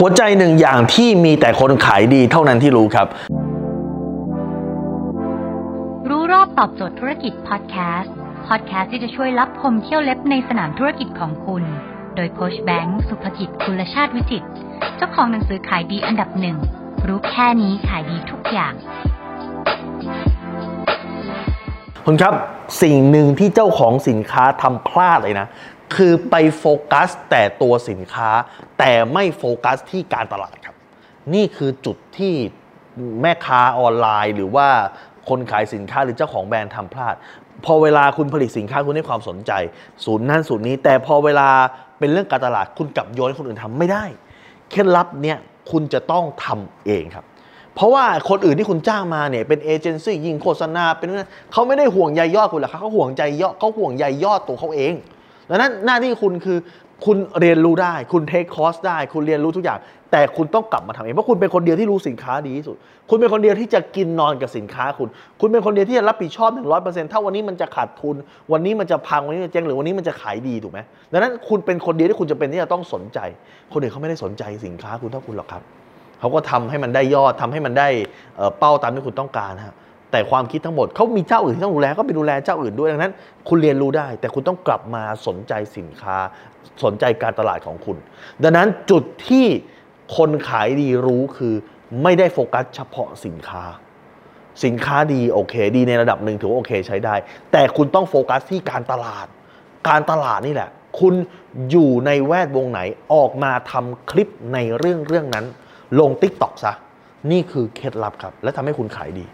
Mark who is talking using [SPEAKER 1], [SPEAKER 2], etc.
[SPEAKER 1] หัวใจหนึ่งอย่างที่มีแต่คนขายดีเท่านั้นที่รู้ครับ
[SPEAKER 2] รู้รอบตอบโจทย์ธุรกิจพอดแคสต์พอดแคสต์ที่จะช่วยรับพมเที่ยวเล็บในสนามธุรกิจของคุณ โดยโคชแบงค์สุภกิจคุณชาติวิจิตรเจ้าของหนังสือขายดีอันดับหนึ่งรู้แค่นี้ขายดีทุกอย่าง
[SPEAKER 1] คุณครับสิ่งหนึ่งที่เจ้าของสินค้าทำพลาดเลยนะ คือไปโฟกัสแต่ตัวสินค้า แต่ไม่โฟกัสที่การตลาดครับ นี่คือจุดที่แม่ค้าออนไลน์ หรือว่าคนขายสินค้าหรือเจ้าของแบรนด์ทำพลาด พอเวลาคุณผลิตสินค้าคุณให้ความสนใจ ศูนย์นั่นศูนย์นี้ แต่พอเวลาเป็นเรื่องการตลาดคุณกลับโยนให้คนอื่นทำไม่ได้เคล็ดลับเนี่ยคุณจะต้องทำเองครับเพราะว่าคนอื่นที่คุณจ้างมาเนี่ยเป็นเอเจนซี่ยิงโฆษณาเป็นเขาไม่ได้ห่วงใยยอดคุณหรอกเขาห่วงใจยอดเขาห่วงใยยอดตัวเขาเอง ดังนั้นหน้าที่คุณคือคุณเรียนรู้ได้ คุณเทคคอร์สได้ คุณเรียนรู้ทุกอย่าง แต่คุณต้องกลับมาทำเองเพราะคุณเป็นคนเดียวที่รู้สินค้าดีที่สุด คุณเป็นคนเดียวที่จะกินนอนกับสินค้าคุณ คุณเป็นคนเดียวที่จะรับผิดชอบ100%ถ้าวันนี้มันจะขาดทุน วันนี้มันจะพังวันนี้มันจะเจ๊งหรือวันนี้มันจะขายดีถูกไหมดังนั้นคุณเป็นคนเดียวที่คุณจะเป็นที่จะต้องสนใจ คนอื่นเขาไม่ได้สนใจสินค้าคุณเท่าคุณหรอกครับเขาก็ทำให้มันได้ยอดทำให้มันได้เอ่อเป้าตามที่คุณต้องการฮะ แต่ความคิดทั้งหมดเขามีเจ้าอื่นที่ต้องดูแลก็ไปดูแลเจ้าอื่นด้วยดังนั้น คุณเรียนรู้ได้ แต่คุณต้องกลับมาสนใจสินค้า สนใจการตลาดของคุณ ดังนั้นจุดที่คนขายดีรู้คือไม่ได้โฟกัสเฉพาะสินค้า สินค้าดีโอเค ดีในระดับหนึ่งถือโอเคใช้ได้ แต่คุณต้องโฟกัสที่การตลาด การตลาดนี่แหละ คุณอยู่ในแวดวงไหนออกมาทำคลิปในเรื่องเรื่องนั้น ลง t ิ k t o k ซะนี่คือเคล็ดลับครับ และทำให้คุณขายดี